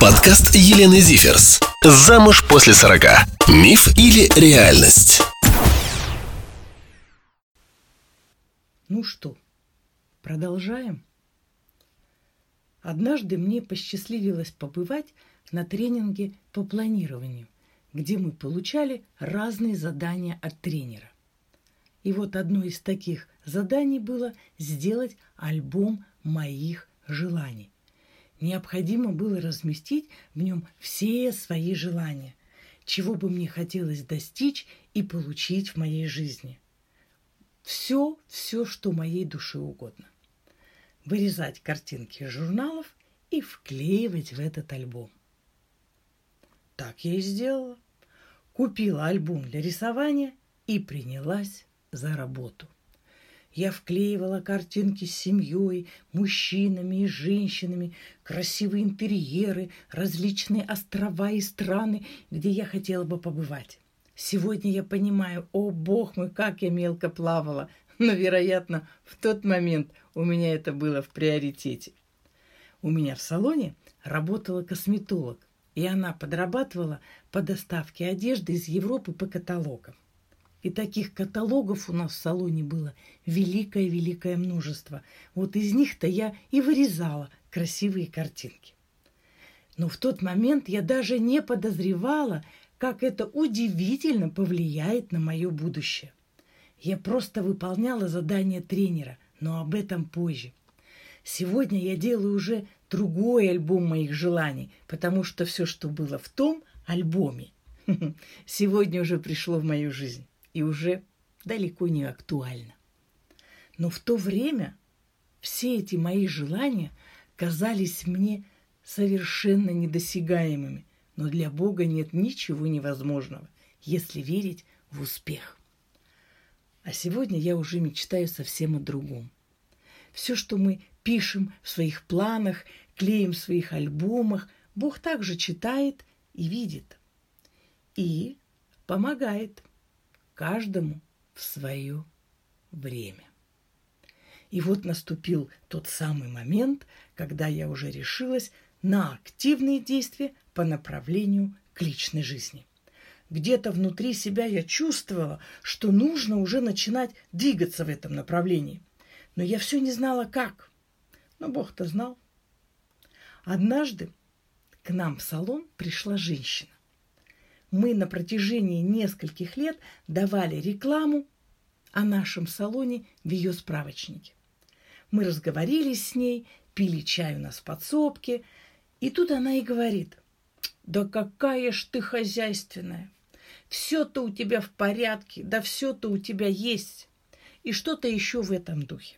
Подкаст Елены Зиферс. Замуж после 40. Миф или реальность? Ну что, продолжаем? Однажды мне посчастливилось побывать на тренинге по планированию, где мы получали разные задания от тренера. И вот одно из таких заданий было сделать альбом моих желаний. Необходимо было разместить в нем все свои желания, чего бы мне хотелось достичь и получить в моей жизни. Все, все, что моей душе угодно. Вырезать картинки из журналов и вклеивать в этот альбом. Так я и сделала. Купила альбом для рисования и принялась за работу. Я вклеивала картинки с семьей, мужчинами и женщинами, красивые интерьеры, различные острова и страны, где я хотела бы побывать. Сегодня я понимаю, о бог мой, как я мелко плавала, но, вероятно, в тот момент у меня это было в приоритете. У меня в салоне работала косметолог, и она подрабатывала по доставке одежды из Европы по каталогам. И таких каталогов у нас в салоне было великое-великое множество. Вот из них-то я и вырезала красивые картинки. Но в тот момент я даже не подозревала, как это удивительно повлияет на мое будущее. Я просто выполняла задание тренера, но об этом позже. Сегодня я делаю уже другой альбом моих желаний, потому что все, что было в том альбоме, сегодня уже пришло в мою жизнь и уже далеко не актуально. Но в то время все эти мои желания казались мне совершенно недосягаемыми. Но для Бога нет ничего невозможного, если верить в успех. А сегодня я уже мечтаю совсем о другом. Все, что мы пишем в своих планах, клеим в своих альбомах, Бог также читает и видит. И помогает каждому в свое время. И вот наступил тот самый момент, когда я уже решилась на активные действия по направлению к личной жизни. Где-то внутри себя я чувствовала, что нужно уже начинать двигаться в этом направлении. Но я все не знала, как. Но Бог-то знал. Однажды к нам в салон пришла женщина мы на протяжении нескольких лет давали рекламу о нашем салоне в ее справочнике. Мы разговорились с ней, пили чай у нас в подсобке, и тут она и говорит, да какая ж ты хозяйственная, все-то у тебя в порядке, да все-то у тебя есть, и что-то еще в этом духе.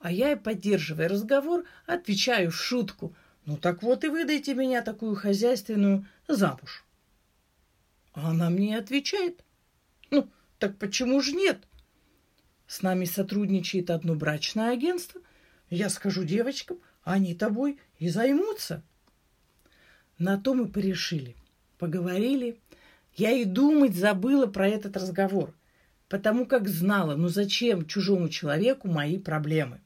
А я, поддерживая разговор, отвечаю в шутку, ну так вот и выдайте меня такую хозяйственную замуж. А она мне отвечает. Ну, так почему же нет? С нами сотрудничает одно брачное агентство. Я скажу девочкам, они тобой и займутся. На то мы порешили. Поговорили. Я и думать забыла про этот разговор, потому как знала, ну зачем чужому человеку мои проблемы.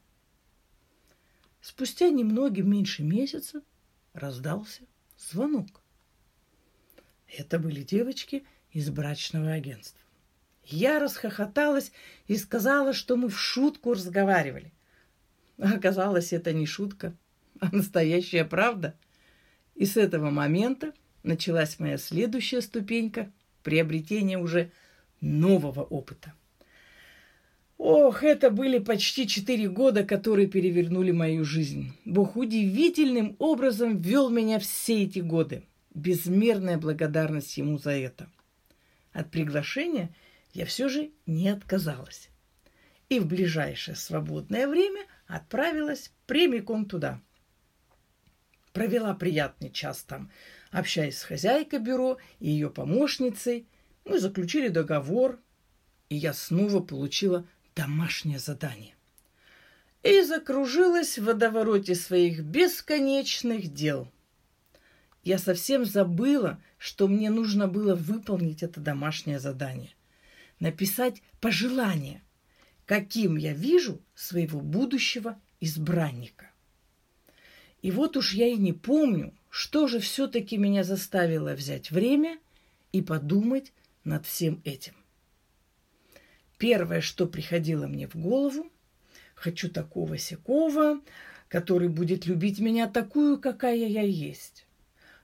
Спустя немногим меньше месяца раздался звонок. Это были девочки из брачного агентства. Я расхохоталась и сказала, что мы в шутку разговаривали. Оказалось, это не шутка, а настоящая правда. И с этого момента началась моя следующая ступенька приобретения уже нового опыта. Ох, это были почти четыре года, которые перевернули мою жизнь. Бог удивительным образом ввел меня все эти годы безмерная благодарность ему за это. От приглашения я все же не отказалась. И в ближайшее свободное время отправилась прямиком туда. Провела приятный час там, общаясь с хозяйкой бюро и ее помощницей. Мы заключили договор, и я снова получила домашнее задание. И закружилась в водовороте своих бесконечных дел – я совсем забыла, что мне нужно было выполнить это домашнее задание. Написать пожелание, каким я вижу своего будущего избранника. И вот уж я и не помню, что же все-таки меня заставило взять время и подумать над всем этим. Первое, что приходило мне в голову, хочу такого сякого, который будет любить меня такую, какая я есть.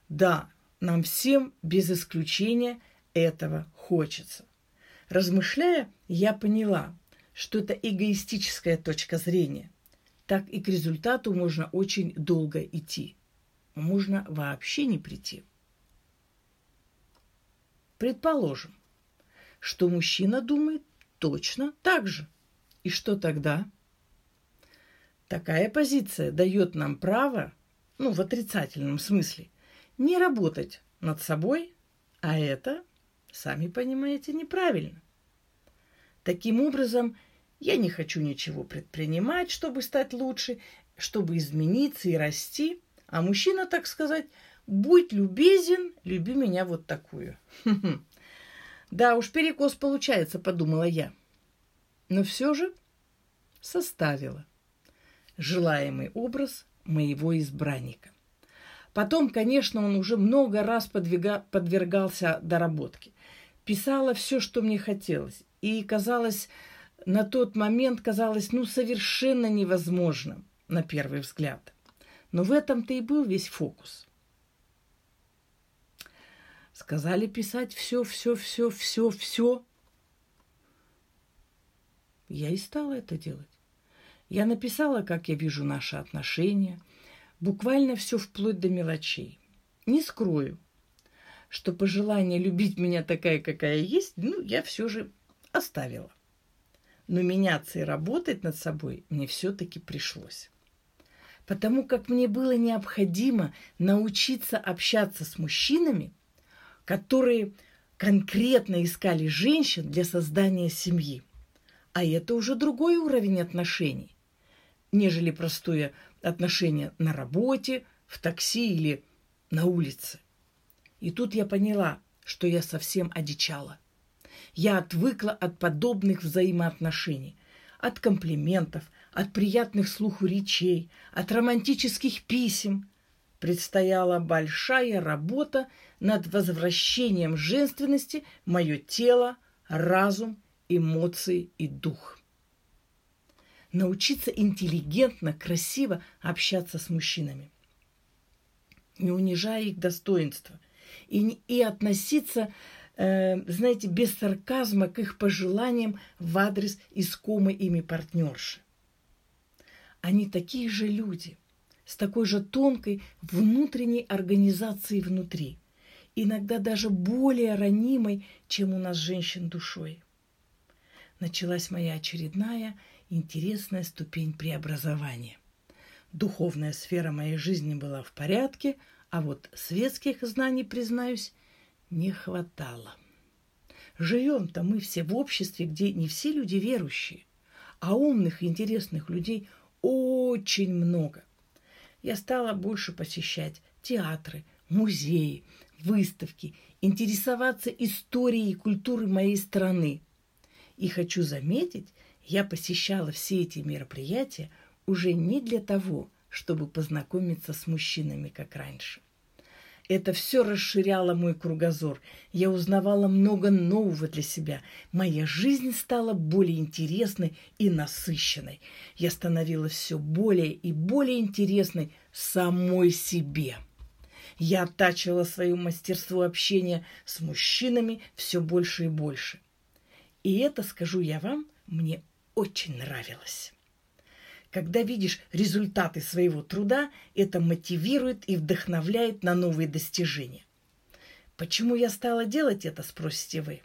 Да, нам всем без исключения этого хочется. Размышляя, я поняла, что это эгоистическая точка зрения. Так и к результату можно очень долго идти. Можно вообще не прийти. Предположим, что мужчина думает точно так же. И что тогда? Такая позиция дает нам право, ну, в отрицательном смысле, не работать над собой, а это, сами понимаете, неправильно. Таким образом, я не хочу ничего предпринимать, чтобы стать лучше, чтобы измениться и расти, а мужчина, так сказать, будь любезен, люби меня вот такую. Да уж, перекос получается, подумала я. Но все же составила желаемый образ моего избранника. Потом, конечно, он уже много раз подвига, подвергался доработке. Писала все, что мне хотелось. И казалось, на тот момент казалось, ну, совершенно невозможным на первый взгляд. Но в этом-то и был весь фокус. Сказали писать все, все, все, все, все. Я и стала это делать. Я написала, как я вижу наши отношения – Буквально все вплоть до мелочей. Не скрою, что пожелание любить меня такая, какая есть, ну, я все же оставила. Но меняться и работать над собой мне все-таки пришлось. Потому как мне было необходимо научиться общаться с мужчинами, которые конкретно искали женщин для создания семьи. А это уже другой уровень отношений, нежели простое отношения на работе, в такси или на улице. И тут я поняла, что я совсем одичала. Я отвыкла от подобных взаимоотношений, от комплиментов, от приятных слуху речей, от романтических писем. Предстояла большая работа над возвращением женственности в мое тело, разум, эмоции и дух научиться интеллигентно, красиво общаться с мужчинами, не унижая их достоинства, и, и относиться, э, знаете, без сарказма к их пожеланиям в адрес искомой ими партнерши. Они такие же люди, с такой же тонкой внутренней организацией внутри, иногда даже более ранимой, чем у нас женщин душой. Началась моя очередная интересная ступень преобразования. Духовная сфера моей жизни была в порядке, а вот светских знаний, признаюсь, не хватало. Живем-то мы все в обществе, где не все люди верующие, а умных и интересных людей очень много. Я стала больше посещать театры, музеи, выставки, интересоваться историей и культурой моей страны. И хочу заметить, я посещала все эти мероприятия уже не для того, чтобы познакомиться с мужчинами, как раньше. Это все расширяло мой кругозор. Я узнавала много нового для себя. Моя жизнь стала более интересной и насыщенной. Я становилась все более и более интересной самой себе. Я оттачивала свое мастерство общения с мужчинами все больше и больше. И это, скажу я вам, мне очень нравилось. Когда видишь результаты своего труда, это мотивирует и вдохновляет на новые достижения. Почему я стала делать это, спросите вы?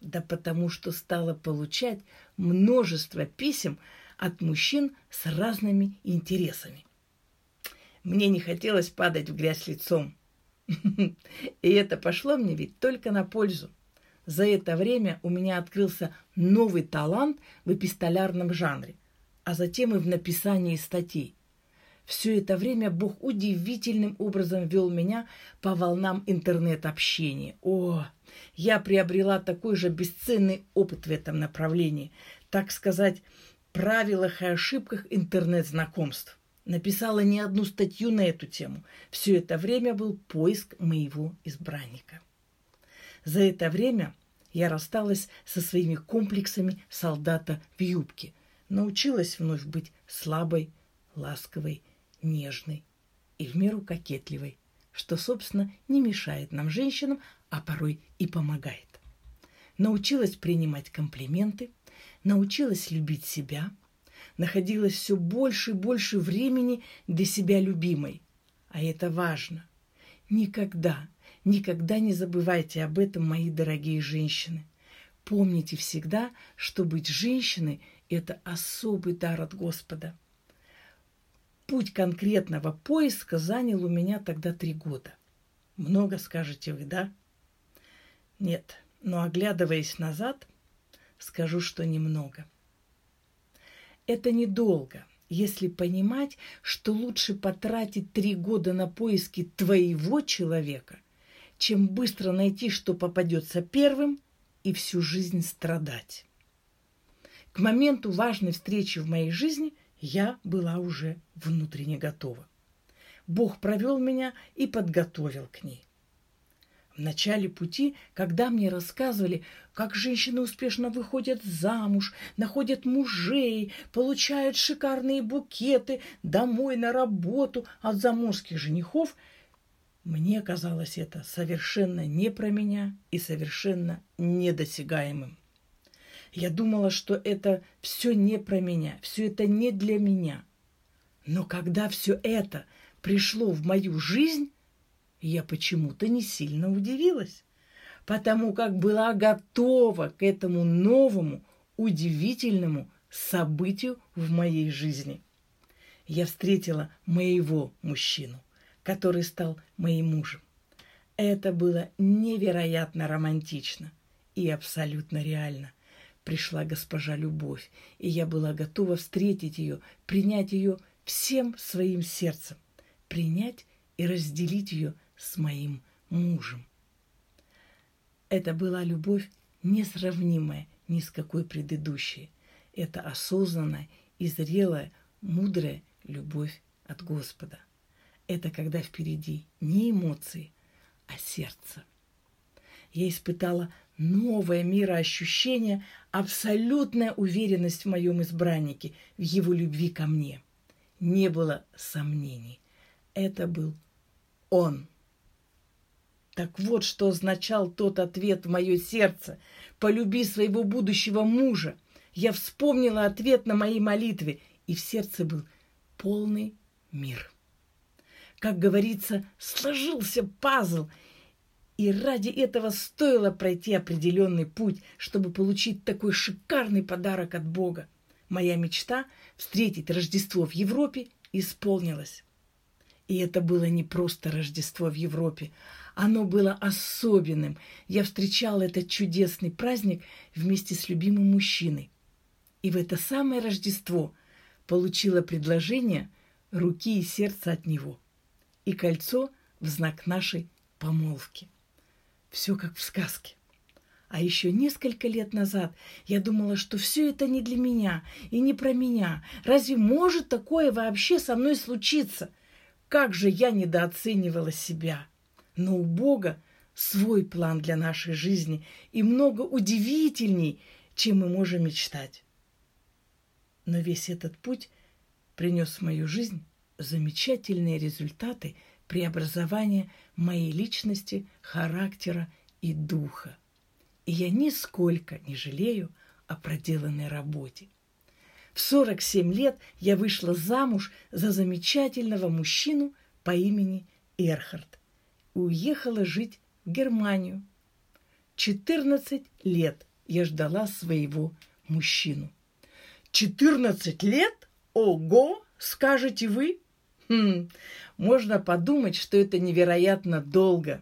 Да потому что стала получать множество писем от мужчин с разными интересами. Мне не хотелось падать в грязь лицом. И это пошло мне ведь только на пользу. За это время у меня открылся новый талант в эпистолярном жанре, а затем и в написании статей. Все это время Бог удивительным образом вел меня по волнам интернет-общения. О, я приобрела такой же бесценный опыт в этом направлении, так сказать, правилах и ошибках интернет-знакомств. написала не одну статью на эту тему. Все это время был поиск моего избранника. За это время я рассталась со своими комплексами солдата в юбке, научилась вновь быть слабой, ласковой, нежной и в меру кокетливой, что, собственно, не мешает нам, женщинам, а порой и помогает. Научилась принимать комплименты, научилась любить себя, находилась все больше и больше времени для себя любимой. А это важно. Никогда, никогда не забывайте об этом, мои дорогие женщины. Помните всегда, что быть женщиной – это особый дар от Господа. Путь конкретного поиска занял у меня тогда три года. Много, скажете вы, да? Нет, но оглядываясь назад, скажу, что немного. Это недолго, если понимать, что лучше потратить три года на поиски твоего человека, чем быстро найти, что попадется первым, и всю жизнь страдать. К моменту важной встречи в моей жизни я была уже внутренне готова. Бог провел меня и подготовил к ней. В начале пути, когда мне рассказывали, как женщины успешно выходят замуж, находят мужей, получают шикарные букеты домой на работу от заморских женихов, мне казалось это совершенно не про меня и совершенно недосягаемым. Я думала, что это все не про меня, все это не для меня. Но когда все это пришло в мою жизнь, я почему-то не сильно удивилась, потому как была готова к этому новому, удивительному событию в моей жизни. Я встретила моего мужчину, который стал моим мужем. Это было невероятно романтично и абсолютно реально. Пришла госпожа Любовь, и я была готова встретить ее, принять ее всем своим сердцем, принять и разделить ее с моим мужем. Это была любовь несравнимая ни с какой предыдущей. Это осознанная и зрелая, мудрая любовь от Господа. Это когда впереди не эмоции, а сердце. Я испытала новое мироощущение, абсолютная уверенность в моем избраннике, в его любви ко мне. Не было сомнений. Это был он. Так вот, что означал тот ответ в мое сердце. «Полюби своего будущего мужа». Я вспомнила ответ на мои молитвы, и в сердце был полный мир. Как говорится, сложился пазл, и ради этого стоило пройти определенный путь, чтобы получить такой шикарный подарок от Бога. Моя мечта встретить Рождество в Европе исполнилась. И это было не просто Рождество в Европе, оно было особенным. Я встречала этот чудесный праздник вместе с любимым мужчиной. И в это самое Рождество получила предложение руки и сердца от него и кольцо в знак нашей помолвки. Все как в сказке. А еще несколько лет назад я думала, что все это не для меня и не про меня. Разве может такое вообще со мной случиться? Как же я недооценивала себя. Но у Бога свой план для нашей жизни и много удивительней, чем мы можем мечтать. Но весь этот путь принес в мою жизнь замечательные результаты преобразования моей личности, характера и духа. И я нисколько не жалею о проделанной работе. В 47 лет я вышла замуж за замечательного мужчину по имени Эрхард уехала жить в Германию. 14 лет я ждала своего мужчину. 14 лет? Ого! Скажете вы? Хм, можно подумать, что это невероятно долго.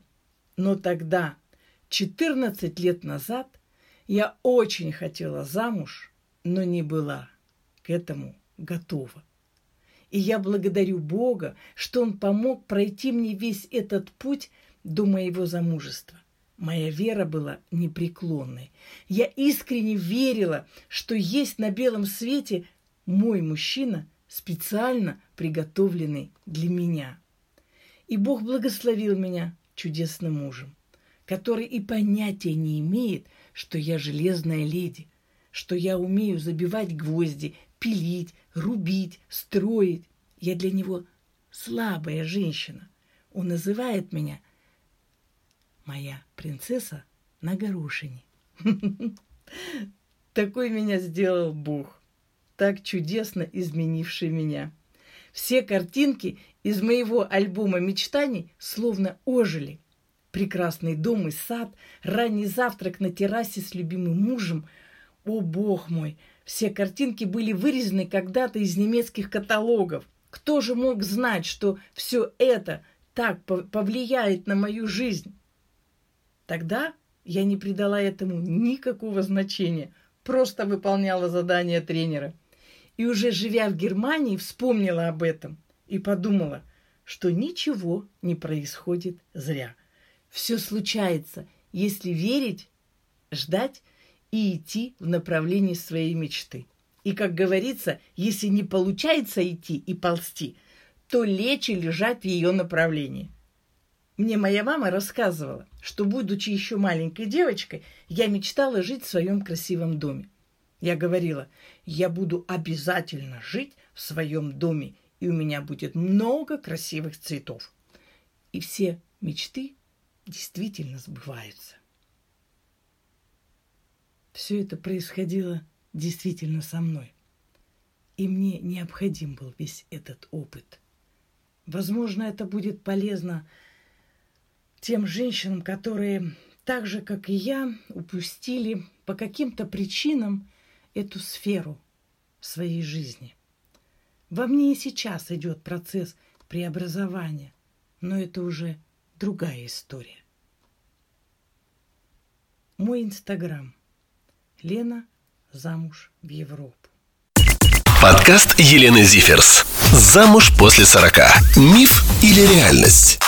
Но тогда, 14 лет назад, я очень хотела замуж, но не была к этому готова. И я благодарю Бога, что Он помог пройти мне весь этот путь до моего замужества. Моя вера была непреклонной. Я искренне верила, что есть на белом свете мой мужчина специально приготовленный для меня. И Бог благословил меня чудесным мужем, который и понятия не имеет, что я железная леди, что я умею забивать гвозди, пилить, рубить, строить. Я для него слабая женщина. Он называет меня моя принцесса на горошине. Такой меня сделал Бог, так чудесно изменивший меня. Все картинки из моего альбома мечтаний словно ожили. Прекрасный дом и сад, ранний завтрак на террасе с любимым мужем. О, бог мой! Все картинки были вырезаны когда-то из немецких каталогов. Кто же мог знать, что все это так повлияет на мою жизнь? Тогда я не придала этому никакого значения, просто выполняла задания тренера. И уже живя в Германии, вспомнила об этом и подумала, что ничего не происходит зря. Все случается, если верить, ждать и идти в направлении своей мечты. И, как говорится, если не получается идти и ползти, то лечь и лежать в ее направлении – мне моя мама рассказывала, что, будучи еще маленькой девочкой, я мечтала жить в своем красивом доме. Я говорила, я буду обязательно жить в своем доме, и у меня будет много красивых цветов. И все мечты действительно сбываются. Все это происходило действительно со мной. И мне необходим был весь этот опыт. Возможно, это будет полезно тем женщинам, которые так же, как и я, упустили по каким-то причинам эту сферу своей жизни. Во мне и сейчас идет процесс преобразования, но это уже другая история. Мой инстаграм. Лена замуж в Европу. Подкаст Елены Зиферс. Замуж после 40. Миф или реальность?